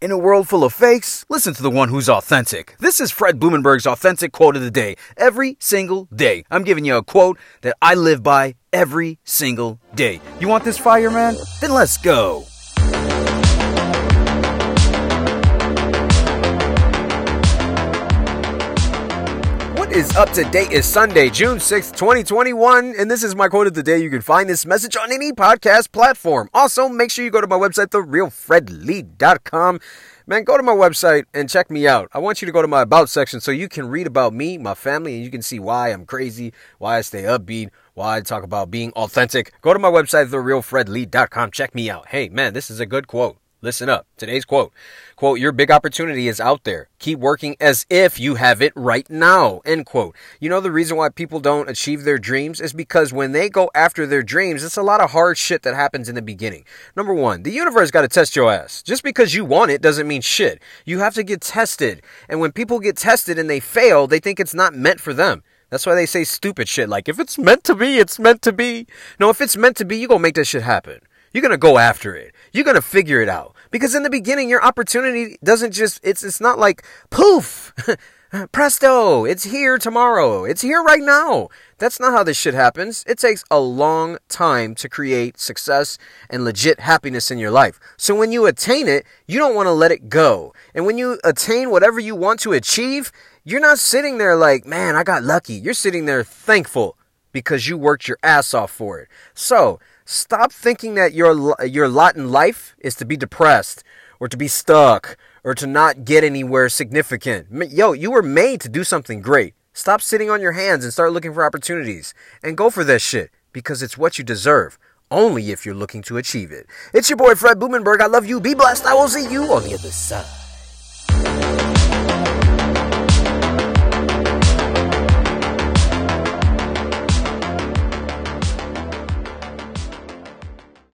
In a world full of fakes, listen to the one who's authentic. This is Fred Blumenberg's authentic quote of the day. Every single day, I'm giving you a quote that I live by every single day. You want this fire, man? Then let's go. What is up to date is Sunday, June 6th, 2021, and this is my quote of the day. You can find this message on any podcast platform. Also, make sure you go to my website, therealfredlee.com. Man, go to my website and check me out. I want you to go to my About section so you can read about me, my family, and you can see why I'm crazy, why I stay upbeat, why I talk about being authentic. Go to my website, therealfredlee.com. Check me out. Hey, man, this is a good quote. Listen up. Today's quote. Quote, your big opportunity is out there. Keep working as if you have it right now. End quote. You know the reason why people don't achieve their dreams is because when they go after their dreams, it's a lot of hard shit that happens in the beginning. Number one, the universe got to test your ass. Just because you want it doesn't mean shit. You have to get tested. And when people get tested and they fail, they think it's not meant for them. That's why they say stupid shit like, if it's meant to be, it's meant to be. No, if it's meant to be, you gonna make that shit happen. You're going to go after it. You're going to figure it out. Because in the beginning, your opportunity doesn't just, it's, it's not like poof, presto, it's here tomorrow. It's here right now. That's not how this shit happens. It takes a long time to create success and legit happiness in your life. So when you attain it, you don't want to let it go. And when you attain whatever you want to achieve, you're not sitting there like, man, I got lucky. You're sitting there thankful because you worked your ass off for it. So, Stop thinking that your your lot in life is to be depressed or to be stuck or to not get anywhere significant. Yo, you were made to do something great. Stop sitting on your hands and start looking for opportunities and go for that shit because it's what you deserve. Only if you're looking to achieve it. It's your boy Fred Blumenberg. I love you. Be blessed. I will see you on the other side.